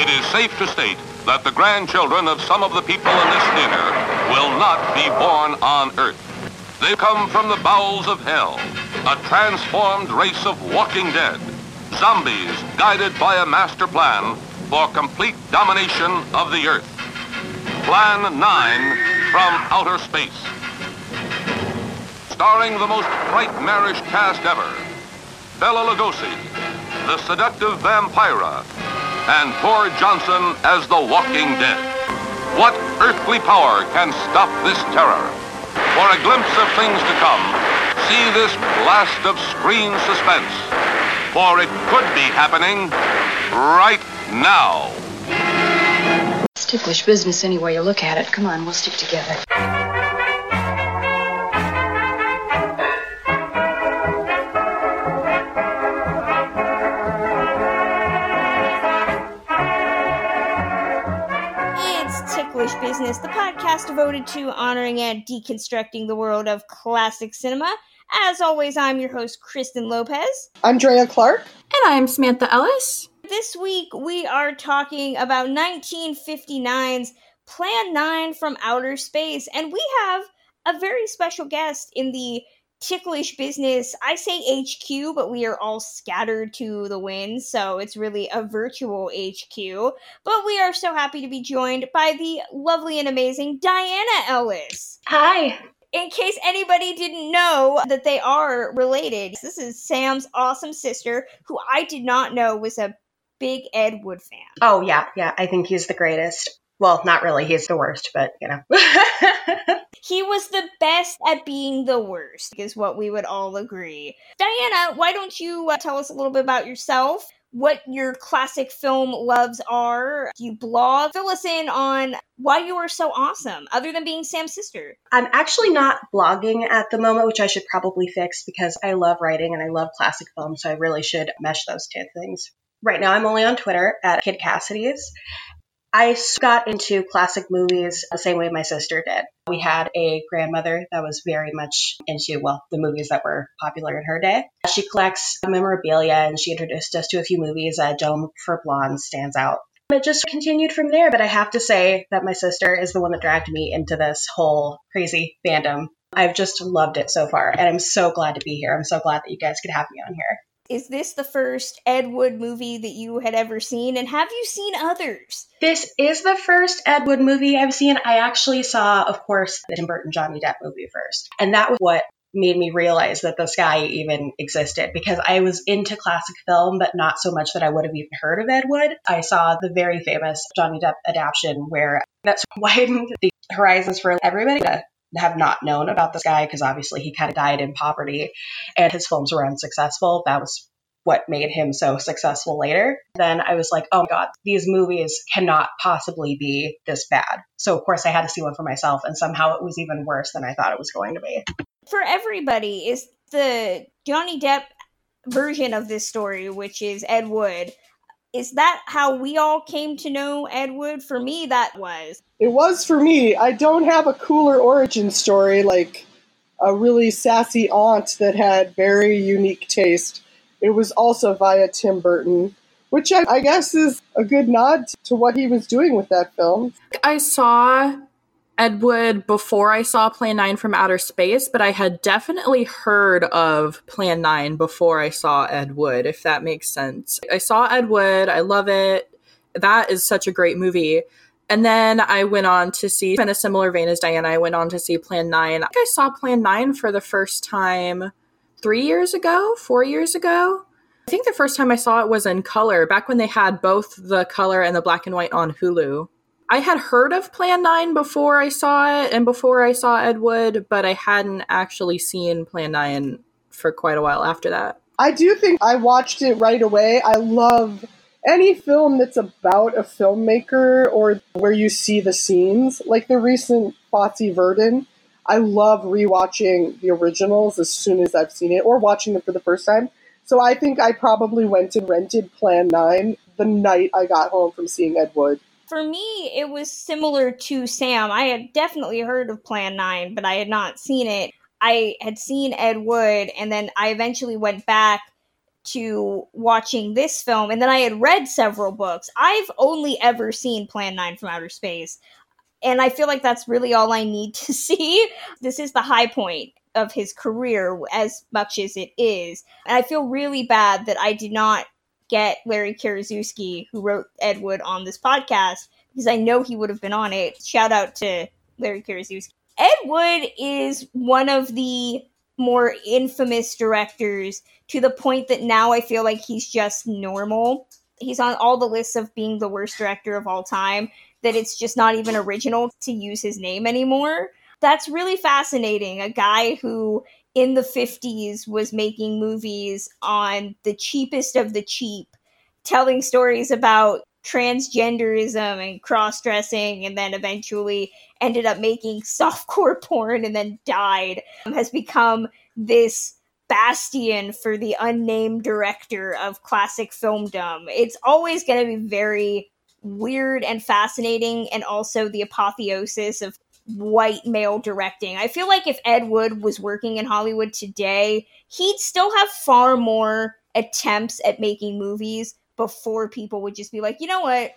It is safe to state that the grandchildren of some of the people in this dinner will not be born on Earth. They come from the bowels of hell, a transformed race of walking dead, zombies guided by a master plan for complete domination of the Earth. Plan 9 from outer space. Starring the most nightmarish cast ever. Bela Lugosi, the seductive Vampira, and Tor Johnson as the Walking Dead. What earthly power can stop this terror? For a glimpse of things to come, see this blast of screen suspense. For it could be happening right now. It's ticklish business any way you look at it. Come on, we'll stick together. Ticklish Business, the podcast devoted to honoring and deconstructing the world of classic cinema. As always, I'm your host, Kristen Lopez. Andrea Clark. And I'm Samantha Ellis. This week, we are talking about 1959's Plan 9 from Outer Space, and we have a very special guest in the ticklish business. I say HQ, but we are all scattered to the wind, so it's really a virtual HQ. But we are so happy to be joined by the lovely and amazing Diana Ellis. Hi. In case anybody didn't know that they are related, this is Sam's awesome sister, who I did not know was a big Ed Wood fan. Oh, yeah, yeah. I think he's the greatest. Well, not really. He's the worst, but you know. He was the best at being the worst, is what we would all agree. Diana, why don't you uh, tell us a little bit about yourself? What your classic film loves are? Do you blog? Fill us in on why you are so awesome, other than being Sam's sister. I'm actually not blogging at the moment, which I should probably fix because I love writing and I love classic film, so I really should mesh those two things. Right now, I'm only on Twitter at Kid Cassidy's. I got into classic movies the same way my sister did. We had a grandmother that was very much into, well, the movies that were popular in her day. She collects memorabilia and she introduced us to a few movies. Uh, Dome for Blondes stands out. It just continued from there, but I have to say that my sister is the one that dragged me into this whole crazy fandom. I've just loved it so far, and I'm so glad to be here. I'm so glad that you guys could have me on here. Is this the first Ed Wood movie that you had ever seen? And have you seen others? This is the first Ed Wood movie I've seen. I actually saw, of course, the Tim Burton Johnny Depp movie first. And that was what made me realize that this guy even existed because I was into classic film, but not so much that I would have even heard of Ed Wood. I saw the very famous Johnny Depp adaptation where that's widened the horizons for everybody to have not known about this guy because obviously he kind of died in poverty and his films were unsuccessful. That was what made him so successful later. Then I was like, oh my God, these movies cannot possibly be this bad. So, of course, I had to see one for myself, and somehow it was even worse than I thought it was going to be. For everybody, is the Johnny Depp version of this story, which is Ed Wood, is that how we all came to know Ed Wood? For me, that was. It was for me. I don't have a cooler origin story like a really sassy aunt that had very unique taste. It was also via Tim Burton, which I, I guess is a good nod to what he was doing with that film. I saw Ed Wood before I saw Plan 9 from Outer Space, but I had definitely heard of Plan 9 before I saw Ed Wood, if that makes sense. I saw Ed Wood, I love it. That is such a great movie. And then I went on to see, in a similar vein as Diana, I went on to see Plan 9. I think I saw Plan 9 for the first time three years ago, four years ago. I think the first time I saw it was in color, back when they had both the color and the black and white on Hulu. I had heard of Plan 9 before I saw it and before I saw Ed Wood, but I hadn't actually seen Plan 9 for quite a while after that. I do think I watched it right away. I love any film that's about a filmmaker or where you see the scenes, like the recent Fosse Verdon. I love rewatching the originals as soon as I've seen it or watching them for the first time. So I think I probably went and rented Plan 9 the night I got home from seeing Ed Wood for me, it was similar to Sam. I had definitely heard of Plan 9, but I had not seen it. I had seen Ed Wood, and then I eventually went back to watching this film and then I had read several books. I've only ever seen Plan 9 from Outer Space. And I feel like that's really all I need to see. This is the high point of his career as much as it is. And I feel really bad that I did not get Larry Karaszewski, who wrote Ed Wood, on this podcast because I know he would have been on it. Shout out to Larry Karaszewski. Ed Wood is one of the more infamous directors to the point that now I feel like he's just normal. He's on all the lists of being the worst director of all time, that it's just not even original to use his name anymore. That's really fascinating. A guy who in the 50s was making movies on the cheapest of the cheap, telling stories about transgenderism and cross dressing, and then eventually ended up making softcore porn and then died, um, has become this bastion for the unnamed director of classic filmdom. It's always going to be very weird and fascinating, and also the apotheosis of white male directing. I feel like if Ed Wood was working in Hollywood today, he'd still have far more attempts at making movies before people would just be like, you know what,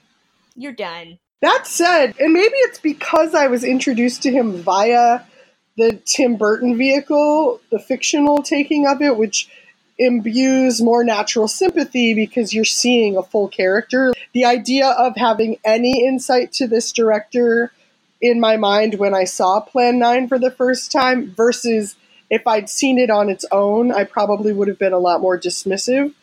you're done. That said, and maybe it's because I was introduced to him via the Tim Burton vehicle, the fictional taking of it, which imbues more natural sympathy because you're seeing a full character. The idea of having any insight to this director in my mind when I saw Plan 9 for the first time versus if I'd seen it on its own, I probably would have been a lot more dismissive.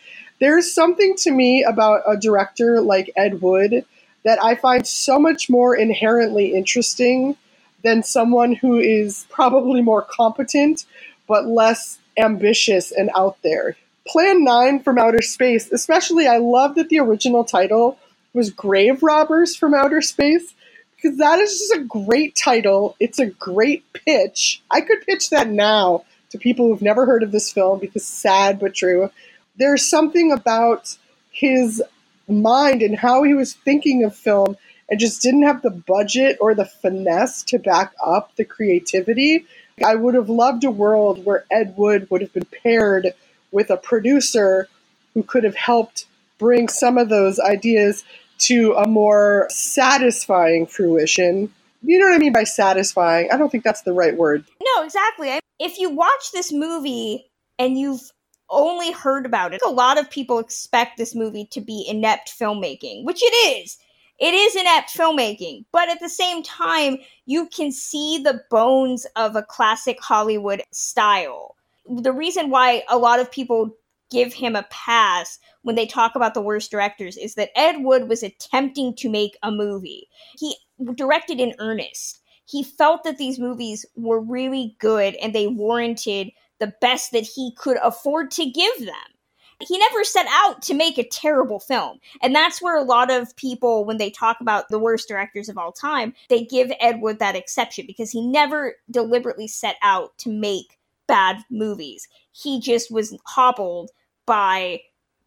There's something to me about a director like Ed Wood that I find so much more inherently interesting than someone who is probably more competent but less ambitious and out there. Plan 9 from Outer Space, especially, I love that the original title was Grave Robbers from Outer Space because that is just a great title. It's a great pitch. I could pitch that now to people who've never heard of this film because sad but true. There's something about his mind and how he was thinking of film and just didn't have the budget or the finesse to back up the creativity. I would have loved a world where Ed Wood would have been paired with a producer who could have helped bring some of those ideas to a more satisfying fruition. You know what I mean by satisfying? I don't think that's the right word. No, exactly. If you watch this movie and you've only heard about it, a lot of people expect this movie to be inept filmmaking, which it is. It is inept filmmaking, but at the same time, you can see the bones of a classic Hollywood style. The reason why a lot of people give him a pass when they talk about the worst directors is that Ed Wood was attempting to make a movie. He directed in earnest. He felt that these movies were really good and they warranted the best that he could afford to give them he never set out to make a terrible film. And that's where a lot of people, when they talk about the worst directors of all time, they give Ed Wood that exception because he never deliberately set out to make bad movies. He just was hobbled by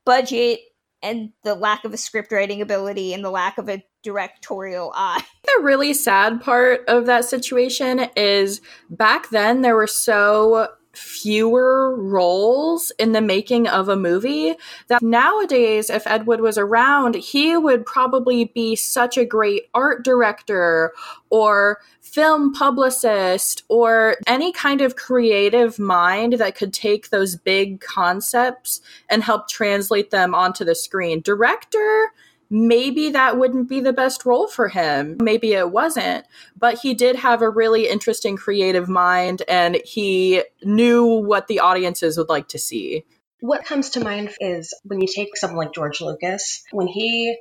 budget and the lack of a script writing ability and the lack of a directorial eye. The really sad part of that situation is back then there were so fewer roles in the making of a movie that nowadays if ed wood was around he would probably be such a great art director or film publicist or any kind of creative mind that could take those big concepts and help translate them onto the screen. Director maybe that wouldn't be the best role for him. Maybe it wasn't, but he did have a really interesting creative mind and he knew what the audiences would like to see. What comes to mind is when you take someone like George Lucas, when he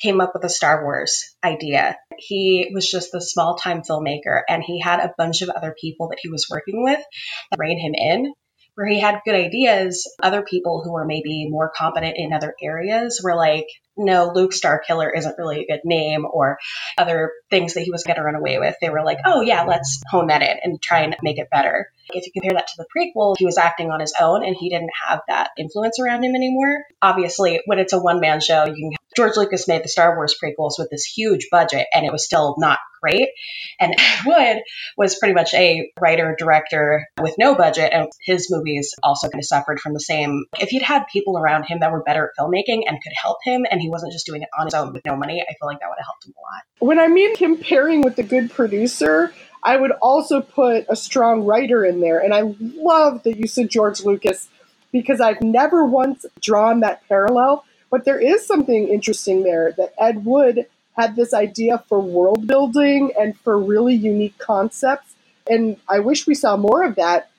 came up with a Star Wars idea. He was just a small time filmmaker and he had a bunch of other people that he was working with that rein him in where he had good ideas, other people who were maybe more competent in other areas were like, no, Luke Starkiller isn't really a good name, or other things that he was going to run away with. They were like, oh, yeah, let's hone that in and try and make it better. If you compare that to the prequel, he was acting on his own and he didn't have that influence around him anymore. Obviously, when it's a one man show, you can George Lucas made the Star Wars prequels with this huge budget and it was still not great. And Ed Wood was pretty much a writer director with no budget, and his movies also kind of suffered from the same. If he'd had people around him that were better at filmmaking and could help him, and he wasn't just doing it on his own with no money, I feel like that would have helped him a lot. When I mean comparing with a good producer, I would also put a strong writer in there. And I love that you said George Lucas because I've never once drawn that parallel. But there is something interesting there that Ed Wood had this idea for world building and for really unique concepts. And I wish we saw more of that.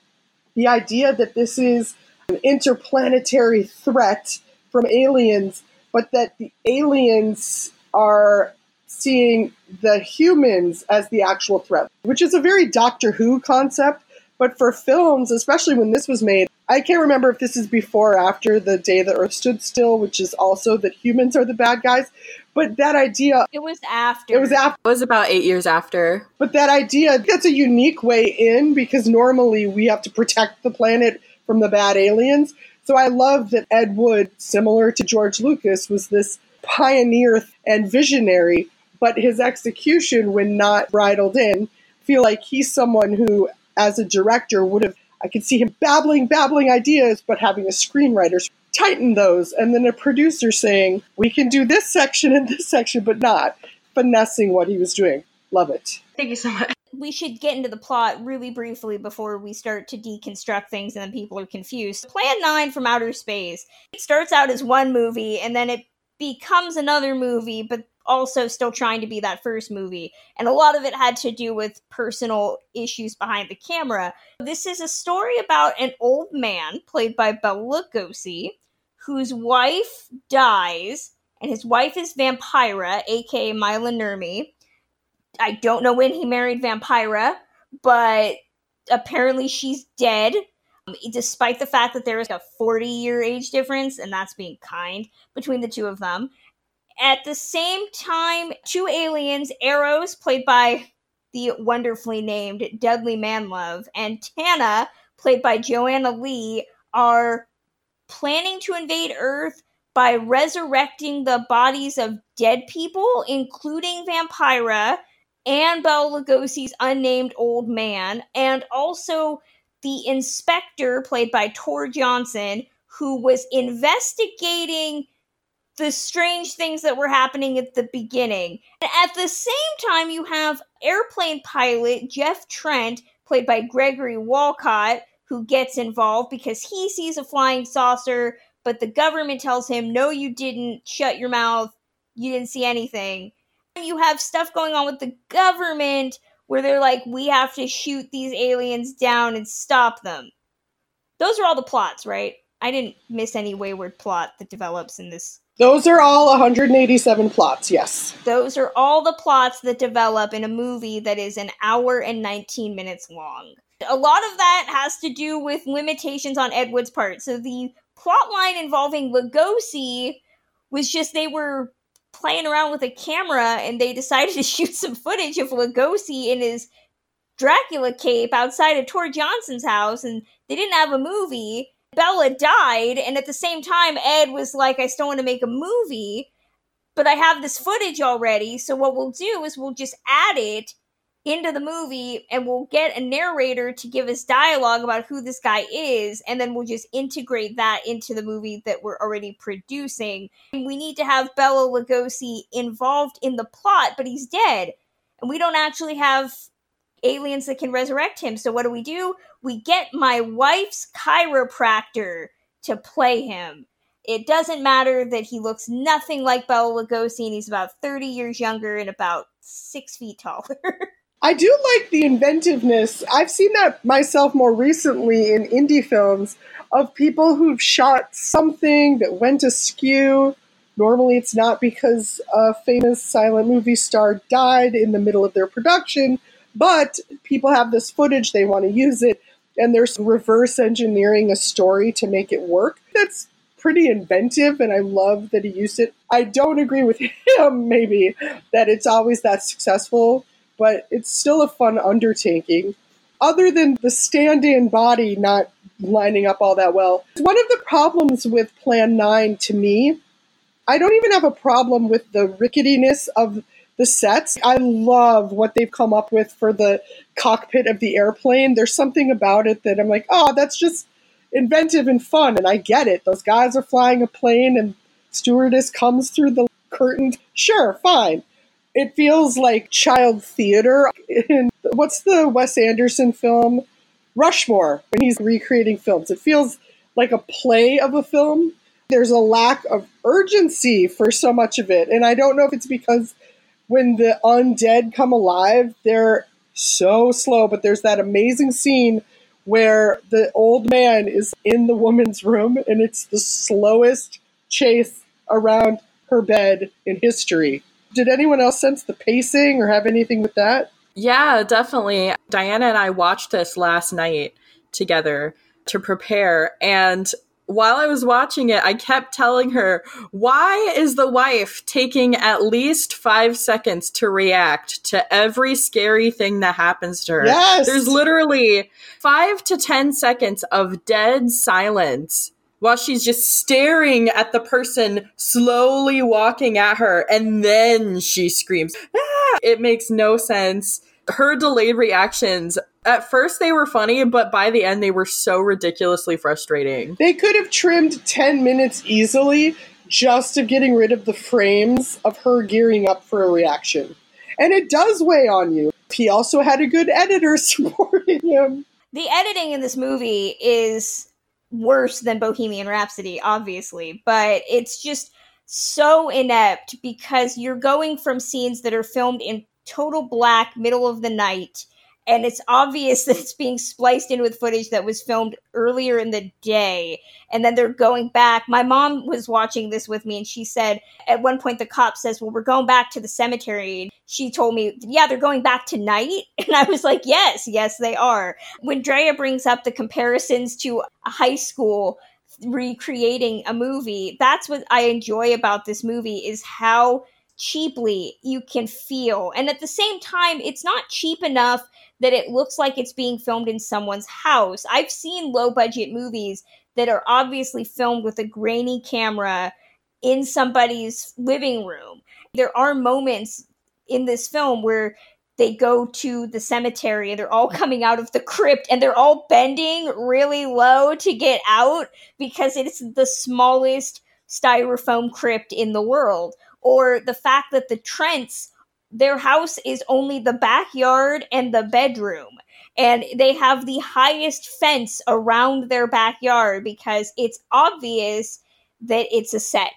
The idea that this is an interplanetary threat from aliens, but that the aliens are seeing the humans as the actual threat, which is a very Doctor Who concept. But for films, especially when this was made, I can't remember if this is before or after the day the Earth stood still, which is also that humans are the bad guys. But that idea. It was after. It was after. It was about eight years after. But that idea, that's a unique way in because normally we have to protect the planet from the bad aliens. So I love that Ed Wood, similar to George Lucas, was this pioneer and visionary, but his execution, when not bridled in, feel like he's someone who, as a director, would have I could see him babbling, babbling ideas, but having a screenwriter tighten those, and then a producer saying, we can do this section and this section, but not finessing what he was doing. Love it. Thank you so much. We should get into the plot really briefly before we start to deconstruct things and then people are confused. Plan 9 from Outer Space. It starts out as one movie and then it becomes another movie, but also still trying to be that first movie. And a lot of it had to do with personal issues behind the camera. This is a story about an old man, played by Bela Lugosi, whose wife dies, and his wife is Vampira, aka Maila Nurmi. I don't know when he married Vampira, but apparently she's dead um, despite the fact that there is a 40 year age difference, and that's being kind between the two of them. At the same time, two aliens, Eros, played by the wonderfully named Dudley Manlove, and Tana, played by Joanna Lee, are planning to invade Earth by resurrecting the bodies of dead people, including Vampira and Bela Lugosi's unnamed old man, and also the inspector, played by Tor Johnson, who was investigating the strange things that were happening at the beginning. And at the same time, you have airplane pilot Jeff Trent, played by Gregory Walcott, who gets involved because he sees a flying saucer, but the government tells him, No, you didn't. Shut your mouth. You didn't see anything. And you have stuff going on with the government where they're like, We have to shoot these aliens down and stop them. Those are all the plots, right? I didn't miss any wayward plot that develops in this those are all 187 plots, yes. Those are all the plots that develop in a movie that is an hour and 19 minutes long. A lot of that has to do with limitations on Ed Wood's part. So the plot line involving Lugosi was just they were playing around with a camera and they decided to shoot some footage of Lugosi in his Dracula cape outside of Tor Johnson's house and they didn't have a movie Bela died, and at the same time, Ed was like, I still want to make a movie, but I have this footage already. So what we'll do is we'll just add it into the movie and we'll get a narrator to give us dialogue about who this guy is and then we'll just integrate that into the movie that we're already producing. And we need to have Bela Lugosi involved in the plot, but he's dead. And we don't actually have aliens that can resurrect him. So what do we do? We get my wife's chiropractor to play him. It doesn't matter that he looks nothing like Bela Lugosi and he's about 30 years younger and about six feet taller. I do like the inventiveness. I've seen that myself more recently in indie films of people who've shot something that went askew. Normally, it's not because a famous silent movie star died in the middle of their production, but people have this footage, they want to use it, and there's reverse engineering a story to make it work. That's pretty inventive, and I love that he used it. I don't agree with him, maybe, that it's always that successful, but it's still a fun undertaking. Other than the stand in body not lining up all that well, one of the problems with Plan 9 to me I don't even have a problem with the ricketiness of the sets. I love what they've come up with for the cockpit of the airplane. There's something about it that I'm like, oh, that's just inventive and fun. And I get it. Those guys are flying a plane and stewardess comes through the curtain. Sure, fine. It feels like child theater. In, what's the Wes Anderson film? Rushmore, when he's recreating films. It feels like a play of a film. There's a lack of urgency for so much of it. And I don't know if it's because when the undead come alive, they're so slow, but there's that amazing scene where the old man is in the woman's room and it's the slowest chase around her bed in history. Did anyone else sense the pacing or have anything with that? Yeah, definitely. Diana and I watched this last night together to prepare. And while I was watching it, I kept telling her, why is the wife taking at least five seconds to react to every scary thing that happens to her? Yes. There's literally five to 10 seconds of dead silence while she's just staring at the person slowly walking at her and then she screams. Ah! It makes no sense. Her delayed reactions, at first they were funny, but by the end they were so ridiculously frustrating. They could have trimmed 10 minutes easily just of getting rid of the frames of her gearing up for a reaction. And it does weigh on you. He also had a good editor supporting him. The editing in this movie is worse than Bohemian Rhapsody, obviously, but it's just so inept because you're going from scenes that are filmed in total black, middle of the night, and it's obvious that it's being spliced in with footage that was filmed earlier in the day. And then they're going back. My mom was watching this with me and she said at one point the cop says well we're going back to the cemetery. She told me yeah they're going back tonight. And i was like yes yes they are. When drea brings up the comparisons to a high school recreating a movie that's what i enjoy about this movie is how cheaply you can feel and at the same time it's not cheap enough that it looks like it's being filmed in someone's house. I've seen low budget movies that are obviously filmed with a grainy camera in somebody's living room. There are moments in this film where they go to the cemetery and they're all coming out of the crypt and they're all bending really low to get out because it's the smallest styrofoam crypt in the world. Or the fact that the Trents their house is only the backyard and the bedroom. And they have the highest fence around their backyard because it's obvious that it's a set.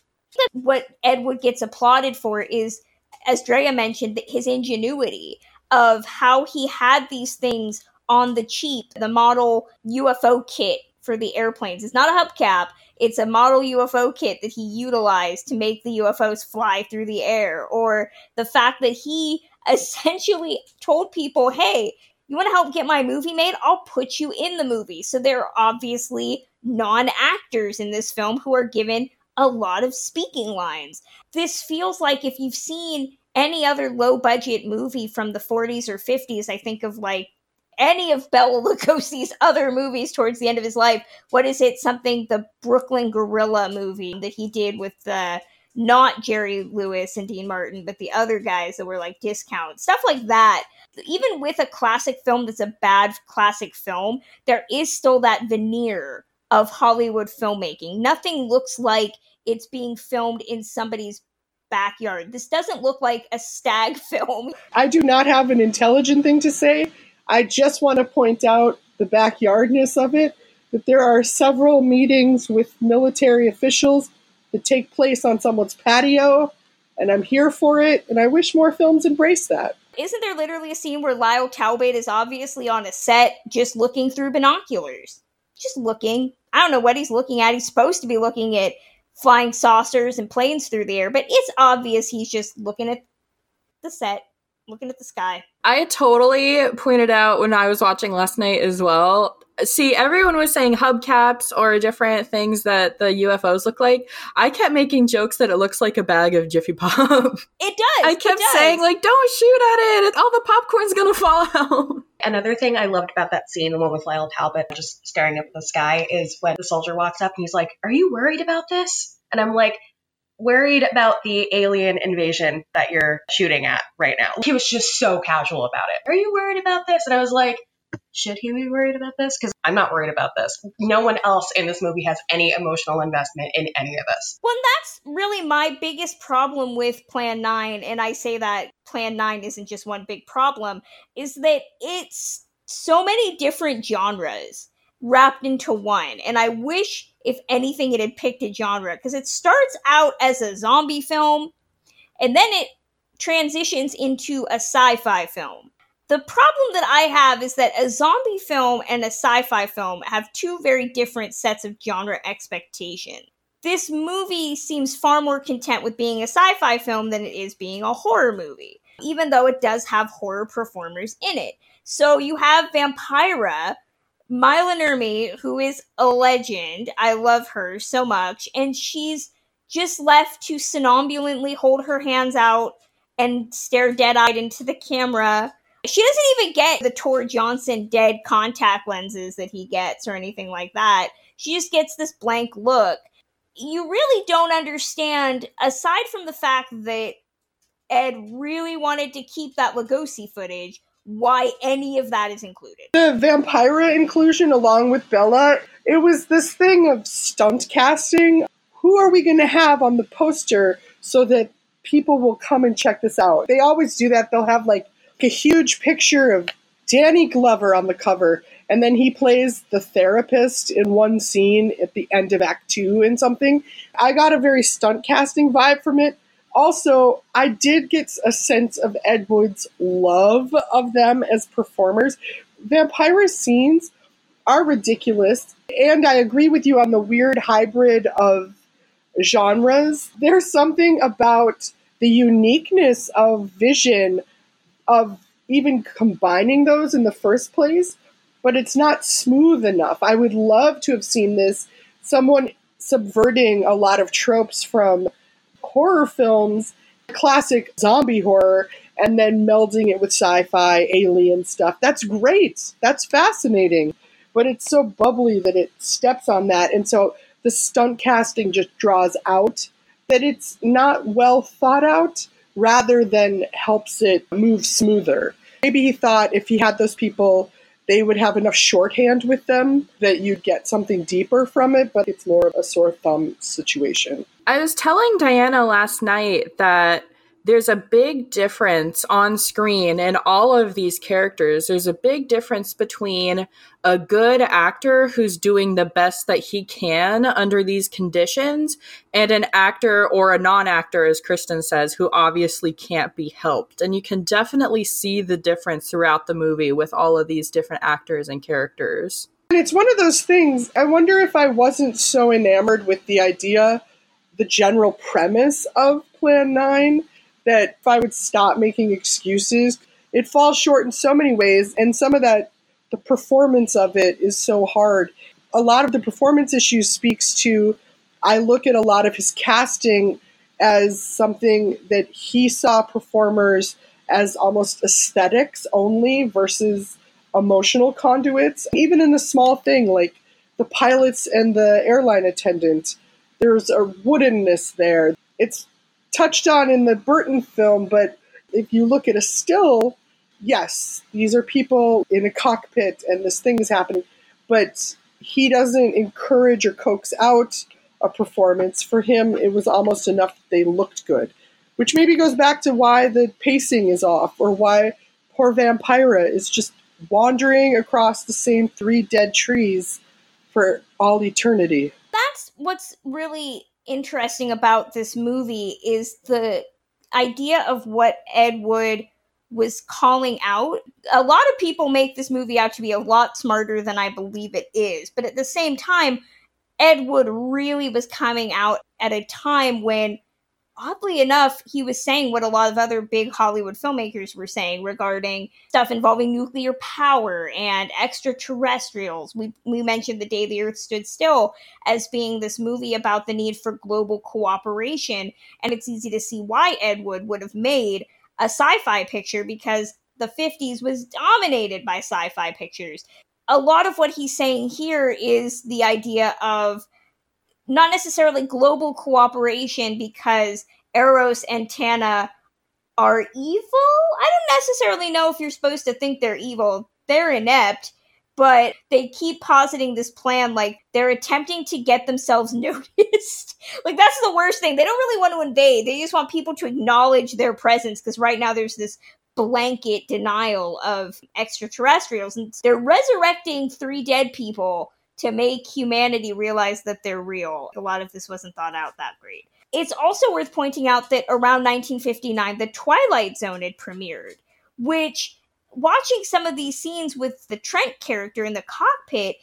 What Ed Wood gets applauded for is, as Drea mentioned, his ingenuity of how he had these things on the cheap. The model UFO kit for the airplanes It's not a hubcap, it's a model UFO kit that he utilized to make the UFOs fly through the air, or the fact that he essentially told people, hey, you want to help get my movie made? I'll put you in the movie. So there are obviously non actors in this film who are given a lot of speaking lines. This feels like if you've seen any other low budget movie from the 40s or 50s, I think of like any of Bela Lugosi's other movies towards the end of his life. What is it? Something the Brooklyn Gorilla movie that he did with uh, not Jerry Lewis and Dean Martin, but the other guys that were like discount stuff like that. Even with a classic film that's a bad classic film, there is still that veneer of Hollywood filmmaking. Nothing looks like it's being filmed in somebody's backyard. This doesn't look like a stag film. I do not have an intelligent thing to say I just want to point out the backyardness of it, that there are several meetings with military officials that take place on someone's patio, and I'm here for it, and I wish more films embrace that. Isn't there literally a scene where Lyle Talbot is obviously on a set just looking through binoculars? Just looking. I don't know what he's looking at. He's supposed to be looking at flying saucers and planes through the air, but it's obvious he's just looking at the set looking at the sky. I totally pointed out when I was watching last night as well. See, everyone was saying hubcaps or different things that the UFOs look like. I kept making jokes that it looks like a bag of Jiffy Pop. It does. I kept does. saying like, "Don't shoot at it! All the popcorn's gonna fall out." Another thing I loved about that scene, the one with Lyle Talbot just staring up at the sky, is when the soldier walks up and he's like, "Are you worried about this?" And I'm like, worried about the alien invasion that you're shooting at right now. He was just so casual about it. Are you worried about this? And I was like, should he be worried about this? Because I'm not worried about this. No one else in this movie has any emotional investment in any of this. Well, that's really my biggest problem with Plan 9, and I say that Plan 9 isn't just one big problem, is that it's so many different genres wrapped into one. And I wish, if anything, it had picked a genre, because it starts out as a zombie film, and then it transitions into a sci fi film the problem that I have is that a zombie film and a sci fi film have two very different sets of genre expectation. This movie seems far more content with being a sci fi film than it is being a horror movie, even though it does have horror performers in it. So you have Vampira, Maila Nurmi, who is a legend. I love her so much. And she's just left to somnambulantly hold her hands out and stare dead eyed into the camera she doesn't even get the Tor Johnson dead contact lenses that he gets or anything like that. She just gets this blank look. You really don't understand, aside from the fact that Ed really wanted to keep that Lugosi footage, why any of that is included. The Vampira inclusion, along with Bela, it was this thing of stunt casting. Who are we going to have on the poster so that people will come and check this out? They always do that. They'll have like a huge picture of Danny Glover on the cover, and then he plays the therapist in one scene at the end of Act Two and something. I got a very stunt casting vibe from it. Also, I did get a sense of Ed Wood's love of them as performers. Vampira scenes are ridiculous, and I agree with you on the weird hybrid of genres. There's something about the uniqueness of vision of even combining those in the first place, but it's not smooth enough. I would love to have seen this someone subverting a lot of tropes from horror films, classic zombie horror, and then melding it with sci fi, alien stuff. That's great. That's fascinating. But it's so bubbly that it steps on that. And so the stunt casting just draws out that it's not well thought out rather than helps it move smoother. Maybe he thought if he had those people, they would have enough shorthand with them that you'd get something deeper from it, but it's more of a sore thumb situation. I was telling Diana last night that there's a big difference on screen in all of these characters. There's a big difference between a good actor who's doing the best that he can under these conditions and an actor or a non actor, as Kristen says, who obviously can't be helped. And you can definitely see the difference throughout the movie with all of these different actors and characters. And it's one of those things, I wonder if I wasn't so enamored with the idea, the general premise of Plan 9 that if I would stop making excuses, it falls short in so many ways. And some of that, the performance of it is so hard. A lot of the performance issues speaks to, I look at a lot of his casting as something that he saw performers as almost aesthetics only versus emotional conduits. Even in a small thing like the pilots and the airline attendant, there's a woodenness there. It's touched on in the Burton film, but if you look at a still, yes, these are people in a cockpit and this thing is happening, but he doesn't encourage or coax out a performance. For him, it was almost enough that they looked good, which maybe goes back to why the pacing is off or why poor Vampira is just wandering across the same three dead trees for all eternity. That's what's really interesting about this movie is the idea of what Ed Wood was calling out. A lot of people make this movie out to be a lot smarter than I believe it is, but at the same time, Ed Wood really was coming out at a time when oddly enough, he was saying what a lot of other big Hollywood filmmakers were saying regarding stuff involving nuclear power and extraterrestrials. We, we mentioned The Day the Earth Stood Still as being this movie about the need for global cooperation. And it's easy to see why Ed Wood would have made a sci fi picture because the 50s was dominated by sci fi pictures. A lot of what he's saying here is the idea of not necessarily global cooperation because Eros and Tana are evil. I don't necessarily know if you're supposed to think they're evil. They're inept, but they keep positing this plan like they're attempting to get themselves noticed. like that's the worst thing. They don't really want to invade. They just want people to acknowledge their presence because right now there's this blanket denial of extraterrestrials and they're resurrecting three dead people to make humanity realize that they're real. A lot of this wasn't thought out that great. It's also worth pointing out that around 1959, The Twilight Zone had premiered, which, watching some of these scenes with the Trent character in the cockpit,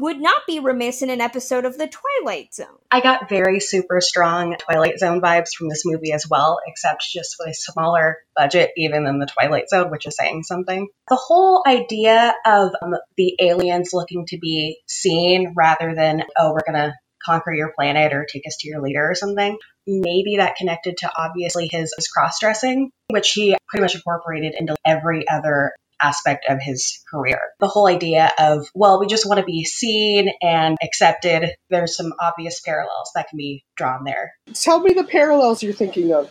would not be remiss in an episode of The Twilight Zone. I got very super strong Twilight Zone vibes from this movie as well, except just with a smaller budget, even than The Twilight Zone, which is saying something. The whole idea of um, the aliens looking to be seen rather than, oh, we're going to conquer your planet or take us to your leader or something. Maybe that connected to obviously his, his cross dressing, which he pretty much incorporated into every other aspect of his career. The whole idea of, well, we just want to be seen and accepted. There's some obvious parallels that can be drawn there. Tell me the parallels you're thinking of.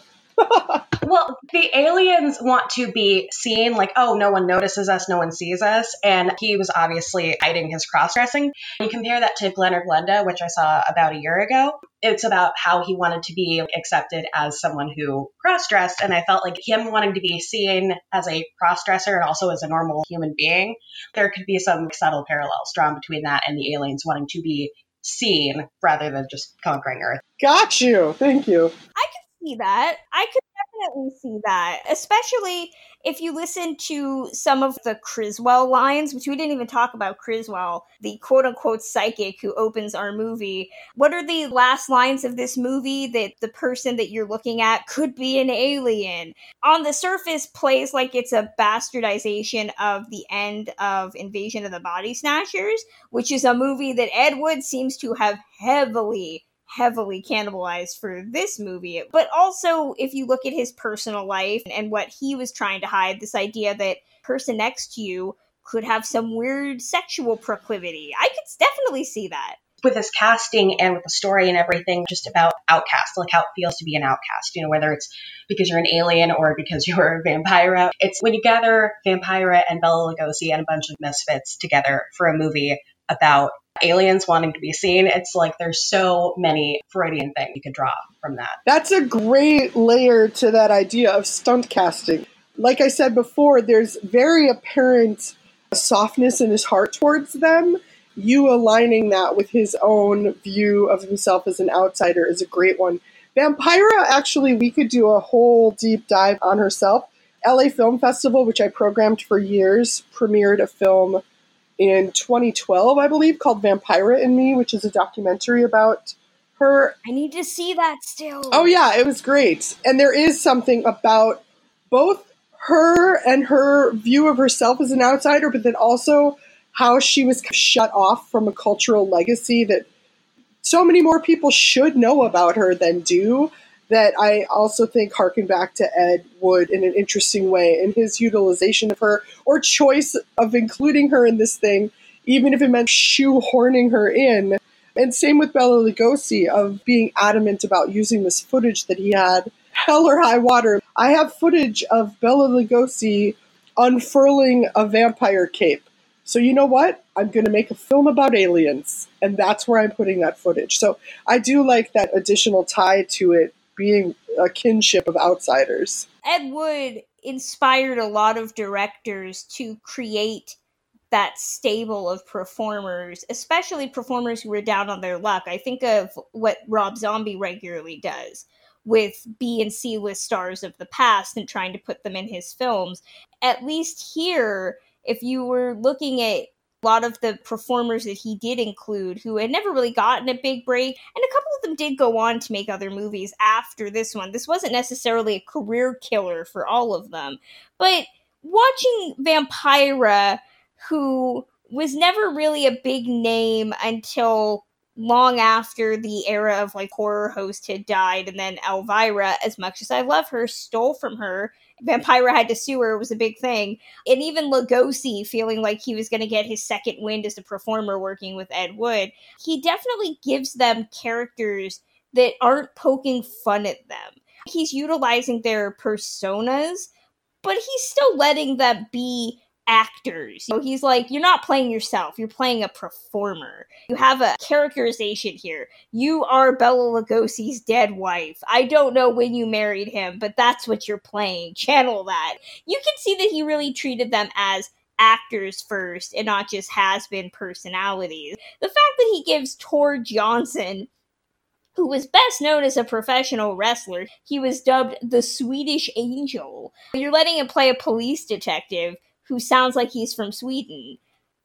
Well, the aliens want to be seen like, oh, no one notices us, no one sees us. And he was obviously hiding his cross dressing. You compare that to Glen or Glenda, which I saw about a year ago. It's about how he wanted to be accepted as someone who cross dressed. And I felt like him wanting to be seen as a cross dresser and also as a normal human being, there could be some subtle parallels drawn between that and the aliens wanting to be seen rather than just conquering Earth. Got you. Thank you. I can see that. I could definitely see that, especially if you listen to some of the Criswell lines, which we didn't even talk about Criswell, the quote unquote psychic who opens our movie. What are the last lines of this movie that the person that you're looking at could be an alien? On the surface, plays like it's a bastardization of the end of Invasion of the Body Snatchers, which is a movie that Ed Wood seems to have heavily heavily cannibalized for this movie. But also, if you look at his personal life and what he was trying to hide, this idea that person next to you could have some weird sexual proclivity. I could definitely see that. With his casting and with the story and everything, just about outcast, like how it feels to be an outcast, you know, whether it's because you're an alien or because you're a vampire. It's when you gather Vampira and Bela Lugosi and a bunch of misfits together for a movie about aliens wanting to be seen. It's like there's so many Freudian things you could draw from that. That's a great layer to that idea of stunt casting. Like I said before, there's very apparent softness in his heart towards them. You aligning that with his own view of himself as an outsider is a great one. Vampira, actually, we could do a whole deep dive on herself. LA Film Festival, which I programmed for years, premiered a film in 2012, I believe, called Vampira and Me, which is a documentary about her. I need to see that still. Oh, yeah, it was great. And there is something about both her and her view of herself as an outsider, but then also how she was shut off from a cultural legacy that so many more people should know about her than do that I also think harken back to Ed Wood in an interesting way in his utilization of her or choice of including her in this thing, even if it meant shoehorning her in. And same with Bela Lugosi of being adamant about using this footage that he had. Hell or high water. I have footage of Bela Lugosi unfurling a vampire cape. So you know what? I'm going to make a film about aliens, and that's where I'm putting that footage. So I do like that additional tie to it being a kinship of outsiders. Ed Wood inspired a lot of directors to create that stable of performers, especially performers who were down on their luck. I think of what Rob Zombie regularly does with B and C list stars of the past and trying to put them in his films. At least here, if you were looking at a lot of the performers that he did include who had never really gotten a big break and a couple of them did go on to make other movies after this one. This wasn't necessarily a career killer for all of them but watching vampira who was never really a big name until long after the era of like horror host had died and then elvira as much as i love her stole from her vampira had to sue her was a big thing. And even lugosi feeling like he was going to get his second wind as a performer working with ed wood he definitely gives them characters that aren't poking fun at them. He's utilizing their personas but he's still letting them be actors. So he's like, you're not playing yourself, you're playing a performer. You have a characterization here. You are Bela Lugosi's dead wife. I don't know when you married him, but that's what you're playing. Channel that. You can see that he really treated them as actors first and not just has been personalities. The fact that he gives Tor Johnson who was best known as a professional wrestler. He was dubbed the Swedish Angel. You're letting him play a police detective who sounds like he's from Sweden.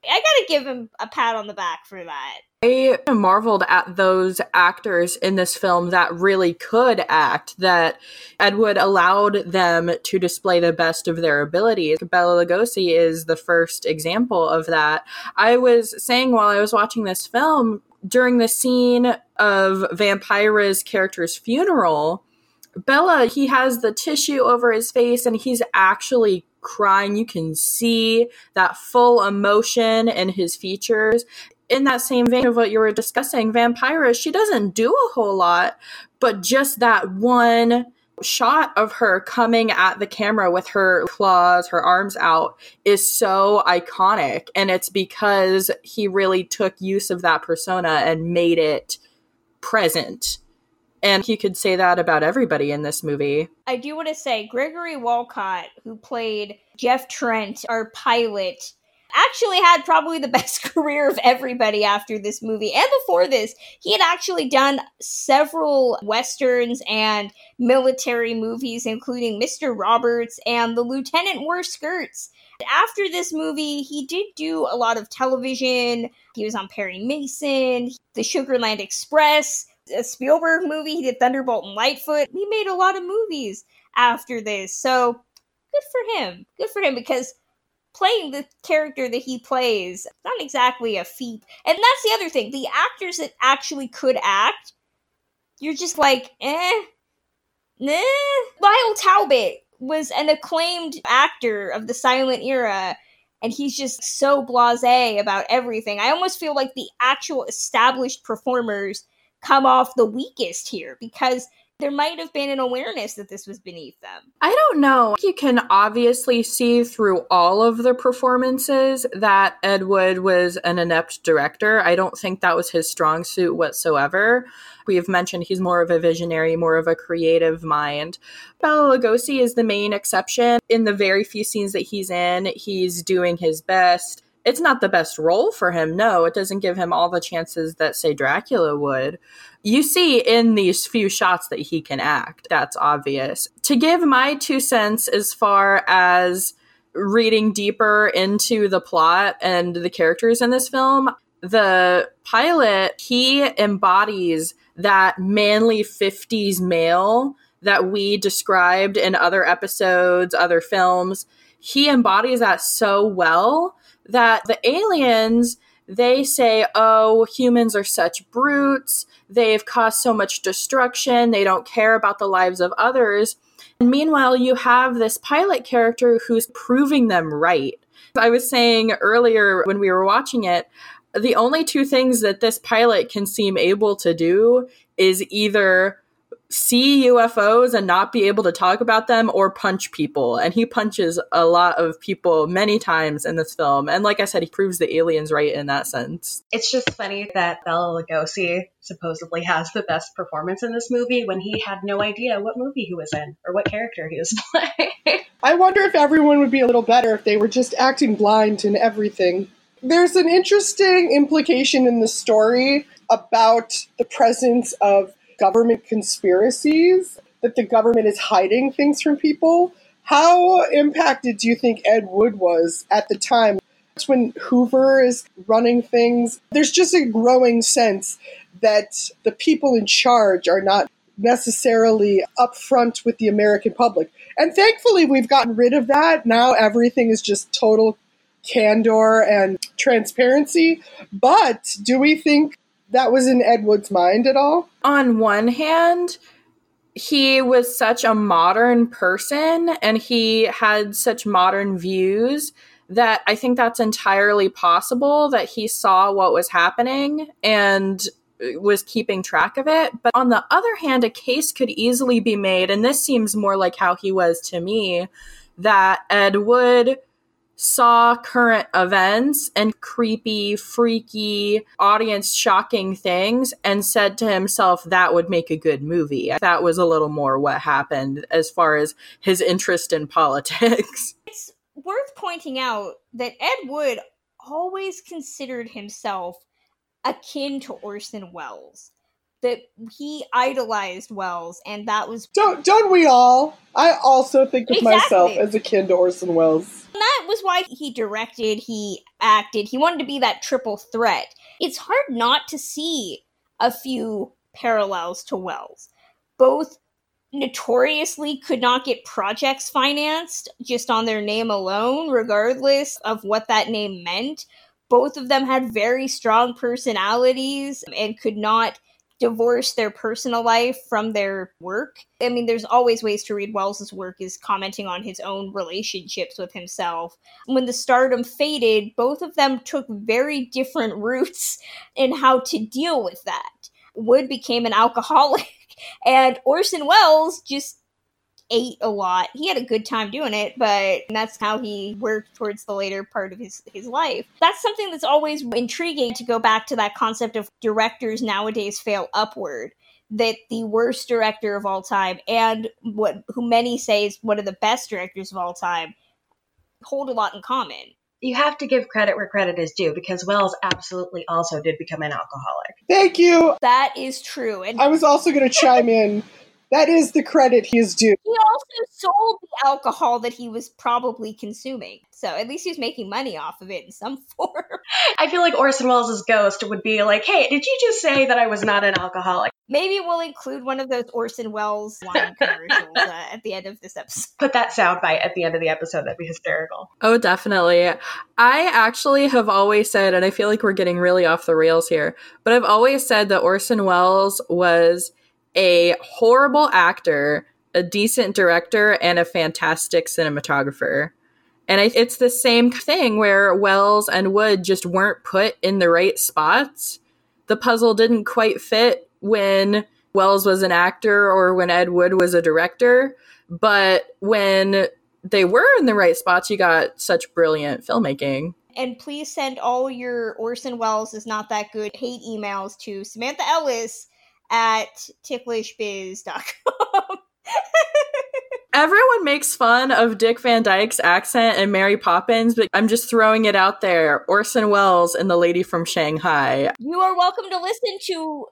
I gotta give him a pat on the back for that. I marveled at those actors in this film that really could act, that Ed Wood allowed them to display the best of their abilities. Bela Lugosi is the first example of that. I was saying while I was watching this film, during the scene of Vampira's character's funeral, Bela, he has the tissue over his face and he's actually crying. You can see that full emotion in his features. In that same vein of what you were discussing, Vampira, she doesn't do a whole lot, but just that one shot of her coming at the camera with her claws, her arms out is so iconic. And it's because he really took use of that persona and made it present and he could say that about everybody in this movie. I do want to say Gregory Walcott, who played Jeff Trent, our pilot, actually had probably the best career of everybody after this movie. And before this, he had actually done several westerns and military movies, including Mr. Roberts and The Lieutenant Wore Skirts. After this movie, he did do a lot of television. He was on Perry Mason, The Sugarland Express, a Spielberg movie. He did Thunderbolt and Lightfoot. He made a lot of movies after this. So good for him. Good for him because playing the character that he plays not exactly a feat. And that's the other thing. The actors that actually could act, you're just like, eh, nah. Lyle Talbot was an acclaimed actor of the silent era and he's just so blasé about everything. I almost feel like the actual established performers come off the weakest here because there might have been an awareness that this was beneath them. I don't know. You can obviously see through all of the performances that Ed Wood was an inept director. I don't think that was his strong suit whatsoever. We have mentioned he's more of a visionary, more of a creative mind. Bela Lugosi is the main exception. In the very few scenes that he's in, he's doing his best it's not the best role for him. No, it doesn't give him all the chances that, say, Dracula would. You see in these few shots that he can act. That's obvious. To give my two cents as far as reading deeper into the plot and the characters in this film, the pilot, he embodies that manly 50s male that we described in other episodes, other films. He embodies that so well that the aliens they say, oh, humans are such brutes. They've caused so much destruction. They don't care about the lives of others. And meanwhile, you have this pilot character who's proving them right. I was saying earlier when we were watching it, the only two things that this pilot can seem able to do is either see UFOs and not be able to talk about them or punch people. And he punches a lot of people many times in this film. And like I said, he proves the aliens right in that sense. It's just funny that Bela Lugosi supposedly has the best performance in this movie when he had no idea what movie he was in or what character he was playing. I wonder if everyone would be a little better if they were just acting blind in everything. There's an interesting implication in the story about the presence of government conspiracies, that the government is hiding things from people. How impacted do you think Ed Wood was at the time? It's when Hoover is running things. There's just a growing sense that the people in charge are not necessarily upfront with the American public. And thankfully, we've gotten rid of that. Now everything is just total candor and transparency. But do we think that was in Ed Wood's mind at all? On one hand, he was such a modern person and he had such modern views that I think that's entirely possible that he saw what was happening and was keeping track of it. But on the other hand, a case could easily be made, and this seems more like how he was to me, that Ed Wood saw current events and creepy, freaky, audience shocking things and said to himself that would make a good movie. That was a little more what happened as far as his interest in politics. It's worth pointing out that Ed Wood always considered himself akin to Orson Welles that he idolized Welles, and that was don't don't we all? I also think of Exactly. myself as akin to Orson Welles. that was why he directed, he acted, he wanted to be that triple threat. It's hard not to see a few parallels to Welles. Both notoriously could not get projects financed just on their name alone, regardless of what that name meant. Both of them had very strong personalities and could not divorce their personal life from their work. I mean, there's always ways to read Welles's work is commenting on his own relationships with himself. When the stardom faded, both of them took very different routes in how to deal with that. Wood became an alcoholic, and Orson Welles just ate a lot. He had a good time doing it, but that's how he worked towards the later part of his, his life. That's something that's always intriguing to go back to that concept of directors nowadays fail upward. That the worst director of all time and what who many say is one of the best directors of all time hold a lot in common. You have to give credit where credit is due because Welles absolutely also did become an alcoholic. Thank you. That is true. And I was also going to chime in. That is the credit he is due. he also sold the alcohol that he was probably consuming. So at least he was making money off of it in some form. I feel like Orson Welles' ghost would be like, hey, did you just say that I was not an alcoholic? Maybe we'll include one of those Orson Welles line commercials uh, at the end of this episode. Put that soundbite at the end of the episode. That'd be hysterical. Oh, definitely. I actually have always said, and I feel like we're getting really off the rails here, but I've always said that Orson Welles was a horrible actor, a decent director, and a fantastic cinematographer. And it's the same thing where Welles and Wood just weren't put in the right spots. The puzzle didn't quite fit when Welles was an actor or when Ed Wood was a director. But when they were in the right spots, you got such brilliant filmmaking. And please send all your Orson Welles is not that good hate emails to Samantha Ellis at ticklishbiz.com. Everyone makes fun of Dick Van Dyke's accent and Mary Poppins, but I'm just throwing it out there. Orson Welles and the lady from Shanghai. You are welcome to listen to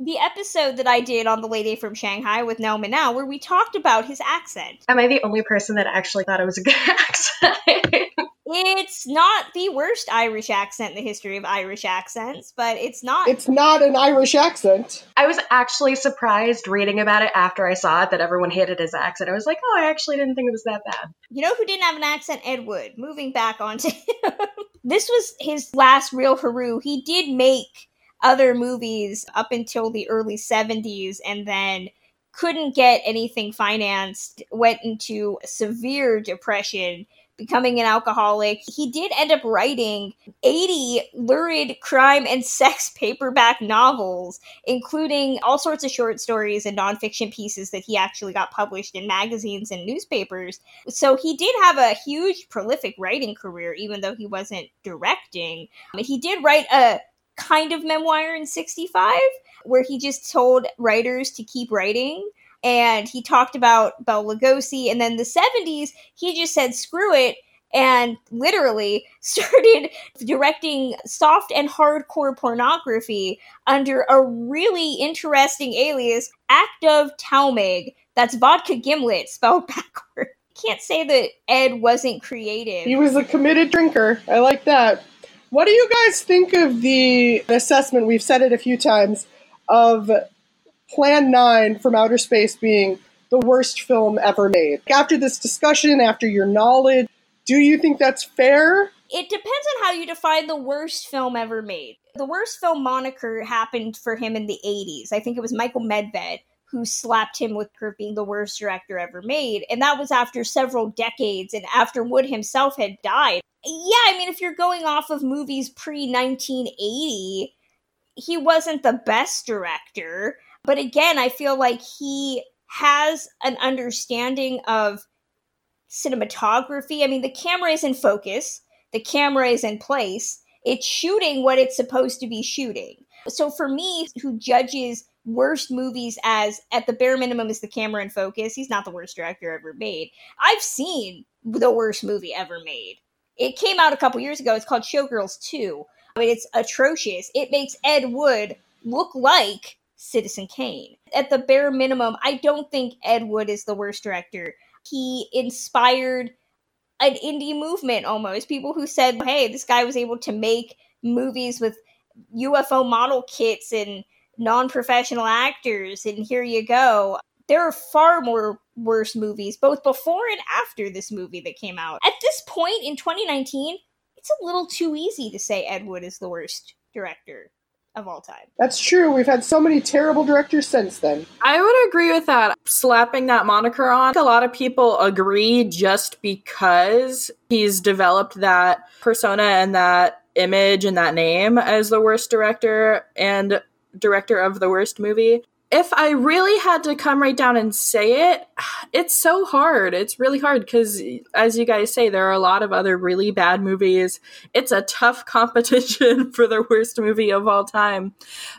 the episode that I did on the lady from Shanghai with Nell Now, where we talked about his accent. Am I the only person that actually thought it was a good accent? It's not the worst Irish accent in the history of Irish accents, but it's not. It's not an Irish accent. I was actually surprised reading about it after I saw it that everyone hated his accent. I was like, oh, I actually didn't think it was that bad. You know who didn't have an accent? Ed Wood. Moving back onto him. this was his last real Haru. He did make other movies up until the early 70s and then couldn't get anything financed, went into severe depression, becoming an alcoholic. He did end up writing 80 lurid crime and sex paperback novels, including all sorts of short stories and nonfiction pieces that he actually got published in magazines and newspapers. So he did have a huge, prolific writing career, even though he wasn't directing. He did write a kind of memoir in 65 where he just told writers to keep writing and he talked about Bela Lugosi and then the 70s he just said screw it and literally started directing soft and hardcore pornography under a really interesting alias Akdov Telmig that's vodka gimlet spelled backward can't say that Ed wasn't creative He was a committed drinker. I like that. What do you guys think of the assessment? We've said it a few times of Plan 9 from Outer Space being the worst film ever made. After this discussion, after your knowledge, do you think that's fair? It depends on how you define the worst film ever made. The worst film moniker happened for him in the 80s. I think it was Michael Medved who slapped him with being the worst director ever made. And that was after several decades and after Wood himself had died. Yeah, I mean, if you're going off of movies pre 1980, he wasn't the best director. But again, I feel like he has an understanding of cinematography. I mean, the camera is in focus, the camera is in place, it's shooting what it's supposed to be shooting. So for me, who judges worst movies as at the bare minimum is the camera in focus, he's not the worst director ever made. I've seen the worst movie ever made. It came out a couple years ago. It's called Showgirls 2. I mean, it's atrocious. It makes Ed Wood look like Citizen Kane. At the bare minimum, I don't think Ed Wood is the worst director. He inspired an indie movement almost. People who said, hey, this guy was able to make movies with UFO model kits and non professional actors, and here you go. There are far more worse movies, both before and after this movie that came out. At this point in 2019, it's a little too easy to say Ed Wood is the worst director of all time. That's true. We've had so many terrible directors since then. I would agree with that. Slapping that moniker on, a lot of people agree just because he's developed that persona and that image and that name as the worst director and director of the worst movie if I really had to come right down and say it, it's so hard. It's really hard because, as you guys say, there are a lot of other really bad movies. It's a tough competition for the worst movie of all time.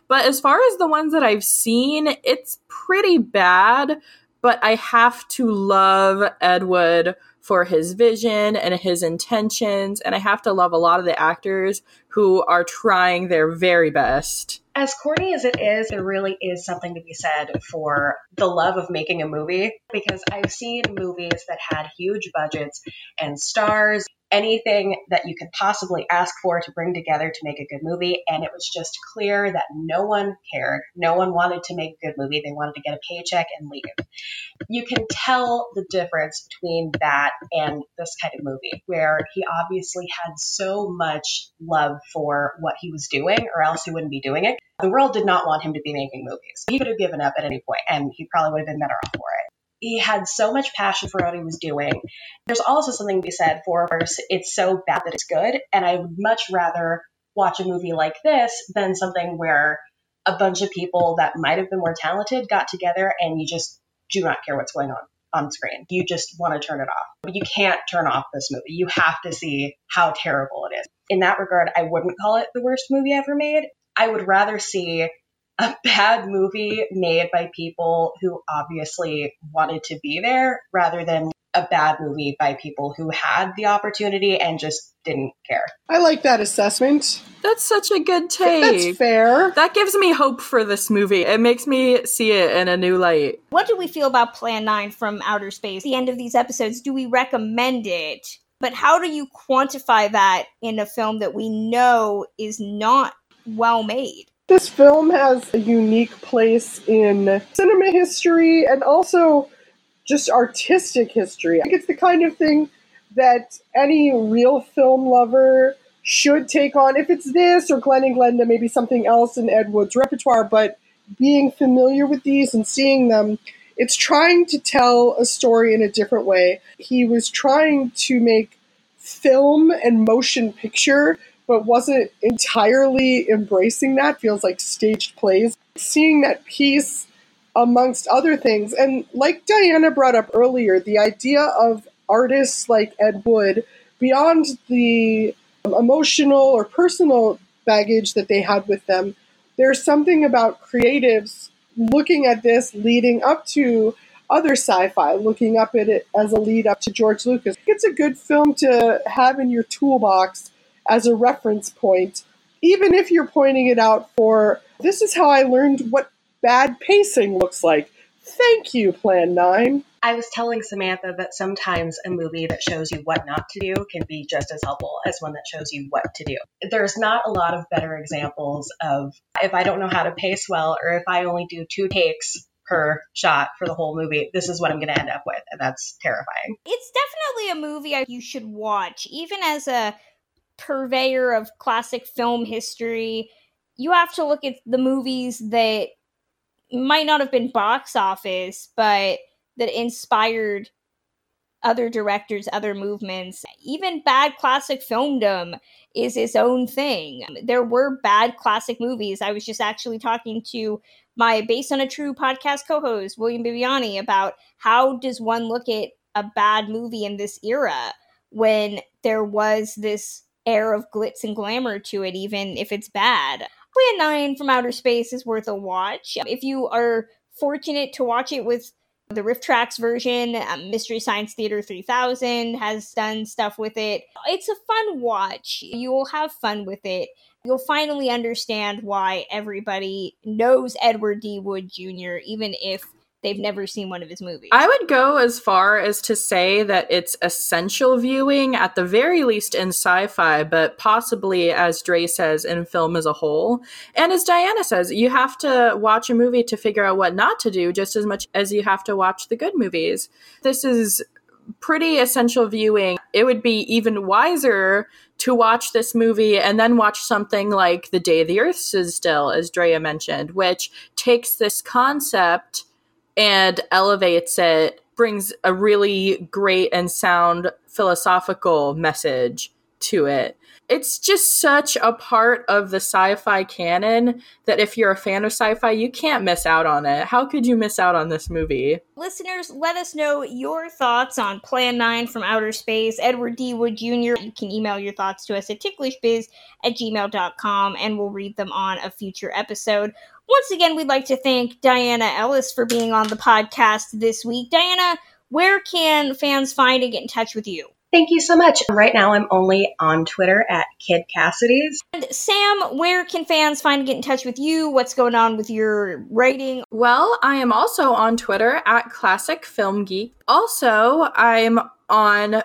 But as far as the ones that I've seen, it's pretty bad. But I have to love Ed Wood for his vision and his intentions. And I have to love a lot of the actors who are trying their very best. As corny as it is, there really is something to be said for the love of making a movie because I've seen movies that had huge budgets and stars anything that you could possibly ask for to bring together to make a good movie. And it was just clear that no one cared. No one wanted to make a good movie. They wanted to get a paycheck and leave. You can tell the difference between that and this kind of movie, where he obviously had so much love for what he was doing, or else he wouldn't be doing it. The world did not want him to be making movies. He could have given up at any point, and he probably would have been better off for it he had so much passion for what he was doing. There's also something to be said for it's so bad that it's good, and I would much rather watch a movie like this than something where a bunch of people that might have been more talented got together and you just do not care what's going on on screen. You just want to turn it off. But you can't turn off this movie. You have to see how terrible it is. In that regard, I wouldn't call it the worst movie ever made. I would rather see a bad movie made by people who obviously wanted to be there rather than a bad movie by people who had the opportunity and just didn't care. I like that assessment. That's such a good take. That's fair. That gives me hope for this movie. It makes me see it in a new light. What do we feel about Plan 9 from Outer Space? The end of these episodes, do we recommend it? But how do you quantify that in a film that we know is not well made? This film has a unique place in cinema history and also just artistic history. I think it's the kind of thing that any real film lover should take on. If it's this or Glen and Glenda, maybe something else in Ed Wood's repertoire, but being familiar with these and seeing them, it's trying to tell a story in a different way. He was trying to make film and motion picture but wasn't entirely embracing that. Feels like staged plays. Seeing that piece amongst other things. And like Diana brought up earlier, the idea of artists like Ed Wood, beyond the um, emotional or personal baggage that they had with them, there's something about creatives looking at this leading up to other sci-fi, looking up at it as a lead up to George Lucas. It's a good film to have in your toolbox as a reference point, even if you're pointing it out for this is how I learned what bad pacing looks like. Thank you, Plan 9. I was telling Samantha that sometimes a movie that shows you what not to do can be just as helpful as one that shows you what to do. There's not a lot of better examples of if I don't know how to pace well or if I only do two takes per shot for the whole movie, this is what I'm going to end up with. And that's terrifying. It's definitely a movie you should watch, even as a purveyor of classic film history, you have to look at the movies that might not have been box office, but that inspired other directors, other movements. Even bad classic filmdom is its own thing. There were bad classic movies. I was just actually talking to my Based on a True podcast co host, William Bibbiani, about how does one look at a bad movie in this era when there was this air of glitz and glamour to it, even if it's bad. Plan 9 from Outer Space is worth a watch. If you are fortunate to watch it with the RiffTrax version, um, Mystery Science Theater 3000 has done stuff with it. It's a fun watch. You will have fun with it. You'll finally understand why everybody knows Edward D. Wood Jr., even if they've never seen one of his movies. I would go as far as to say that it's essential viewing, at the very least in sci fi, but possibly, as Drea says, in film as a whole. And as Diana says, you have to watch a movie to figure out what not to do just as much as you have to watch the good movies. This is pretty essential viewing. It would be even wiser to watch this movie and then watch something like The Day the Earth Stood Still, as Drea mentioned, which takes this concept and elevates it, brings a really great and sound philosophical message to it. It's just such a part of the sci fi canon that if you're a fan of sci fi, you can't miss out on it. How could you miss out on this movie? Listeners, let us know your thoughts on Plan 9 from Outer Space. Edward D. Wood Jr., you can email your thoughts to us at ticklishbiz at gmail.com and we'll read them on a future episode. Once again, we'd like to thank Diana Ellis for being on the podcast this week. Diana, where can fans find and get in touch with you? Thank you so much. Right now, I'm only on Twitter at Kid Cassidy's. And Sam, where can fans find and get in touch with you? What's going on with your writing? Well, I am also on Twitter at Classic Film Geek. Also, I'm on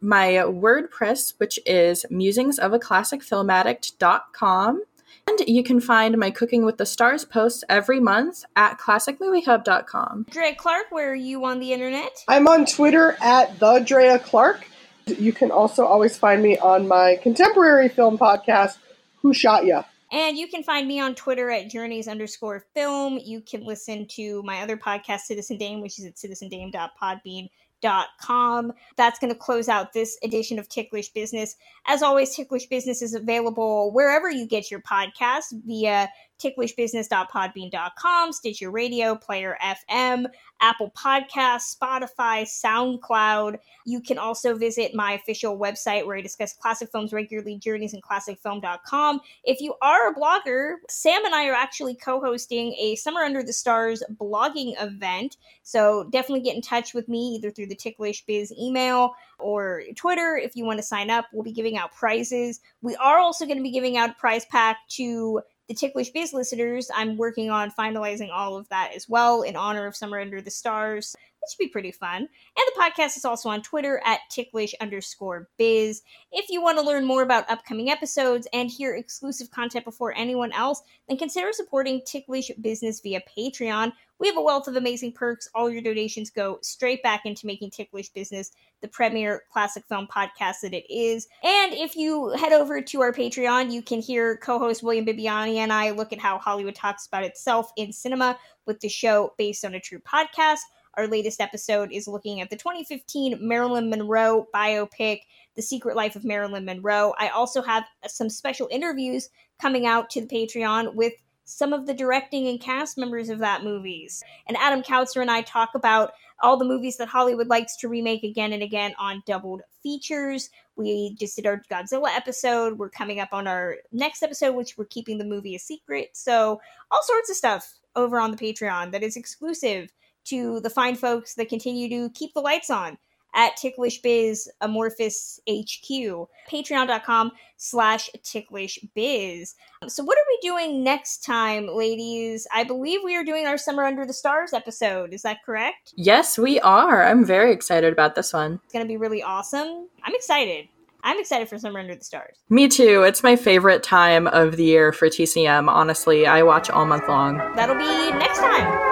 my WordPress, which is musingsofaClassicFilmaddict.com. And you can find my Cooking with the Stars posts every month at classicmoviehub.com. Drea Clark, where are you on the internet? I'm on Twitter at the Drea Clark. You can also always find me on my contemporary film podcast, Who Shot Ya? And you can find me on Twitter at journeys underscore film. You can listen to my other podcast, Citizen Dame, which is at citizendame.podbean.com com. That's going to close out this edition of Ticklish Business. As always, Ticklish Business is available wherever you get your podcasts via ticklishbusiness.podbean.com, Stitcher Radio, Player FM, Apple Podcasts, Spotify, SoundCloud. You can also visit my official website where I discuss classic films regularly, journeys in classicfilm.com. If you are a blogger, Sam and I are actually co hosting a Summer Under the Stars blogging event. So definitely get in touch with me either through the Ticklish Biz email or Twitter if you want to sign up. We'll be giving out prizes. We are also going to be giving out a prize pack to the Ticklish Biz listeners, I'm working on finalizing all of that as well in honor of Summer Under the Stars. Should be pretty fun. And the podcast is also on Twitter at ticklish underscore biz. If you want to learn more about upcoming episodes and hear exclusive content before anyone else, then consider supporting Ticklish Business via Patreon. We have a wealth of amazing perks. All your donations go straight back into making Ticklish Business the premier classic film podcast that it is. And if you head over to our Patreon, you can hear co host William Bibbiani and I look at how Hollywood talks about itself in cinema with the show based on a true podcast. Our latest episode is looking at the 2015 Marilyn Monroe biopic, The Secret Life of Marilyn Monroe. I also have some special interviews coming out to the Patreon with some of the directing and cast members of that movies. And Adam Kautzer and I talk about all the movies that Hollywood likes to remake again and again on doubled features. We just did our Godzilla episode. We're coming up on our next episode, which we're keeping the movie a secret. So, all sorts of stuff over on the Patreon that is exclusive to the fine folks that continue to keep the lights on at Ticklish Biz Amorphous HQ, patreon.com slash Ticklish Biz. So, what are we doing next time, ladies? I believe we are doing our Summer Under the Stars episode. Is that correct? Yes, we are. I'm very excited about this one. It's going to be really awesome. I'm excited. I'm excited for Summer Under the Stars. Me too. It's my favorite time of the year for TCM. Honestly, I watch all month long. That'll be next time.